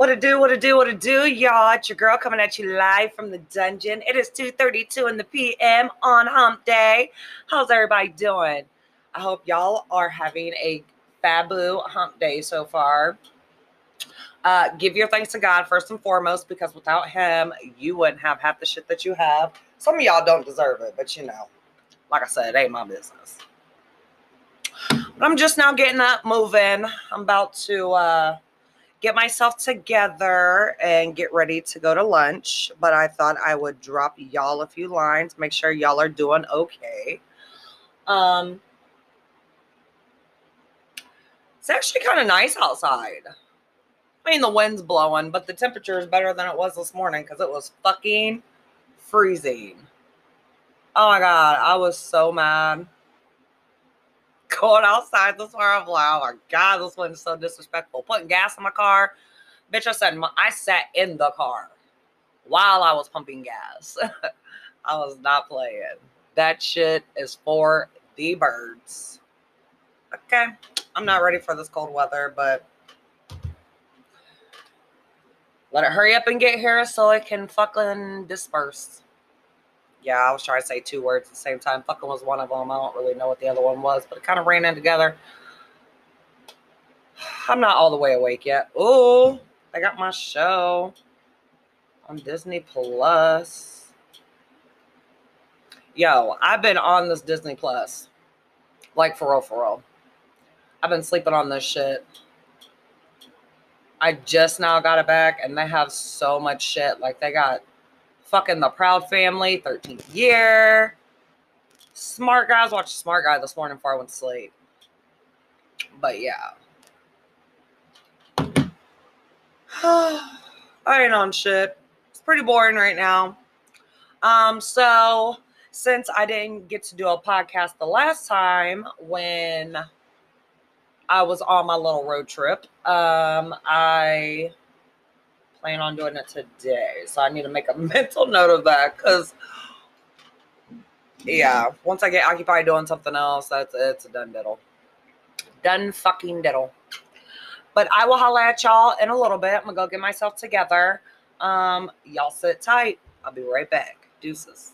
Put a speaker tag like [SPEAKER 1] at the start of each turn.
[SPEAKER 1] What to do, what to do, what to do, y'all. It's your girl coming at you live from the dungeon. It is 2.32 in the PM on hump day. How's everybody doing? I hope y'all are having a fabu hump day so far. Uh, give your thanks to God first and foremost, because without him, you wouldn't have half the shit that you have. Some of y'all don't deserve it, but you know, like I said, it ain't my business. But I'm just now getting up, moving. I'm about to uh get myself together and get ready to go to lunch. But I thought I would drop y'all a few lines, make sure y'all are doing okay. Um, it's actually kind of nice outside. I mean, the wind's blowing, but the temperature is better than it was this morning because it was fucking freezing. Oh my God, I was so mad going outside this like, oh my god, this one's so disrespectful. Putting gas in my car, bitch. I said I sat in the car while I was pumping gas. I was not playing. That shit is for the birds. Okay, I'm not ready for this cold weather, but let it hurry up and get here so it can fucking disperse yeah, I was trying to say two words at the same time. Fucking was one of them. I don't really know what the other one was, but it kind of ran in together. I'm not all the way awake yet. Oh, I got my show on Disney Plus. Yo, I've been on this Disney Plus. Like for real, for real. I've been sleeping on this shit. I just now got it back and they have so much shit. Like they got fucking The Proud Family, 13th Year. Smart Guys. Watched Smart Guy this morning before I went to sleep. But yeah. I ain't on shit. It's pretty boring right now. Um, so since I didn't get to do a podcast the last time when I was on my little road trip, um, I plan on doing it today. So I need to make a mental note of that because, yeah, once I get occupied doing something else, that's it's a done diddle. Done fucking diddle. But I will holla at y'all in a little bit. I'm gonna go get myself together. Um, y'all sit tight. I'll be right back. Deuces.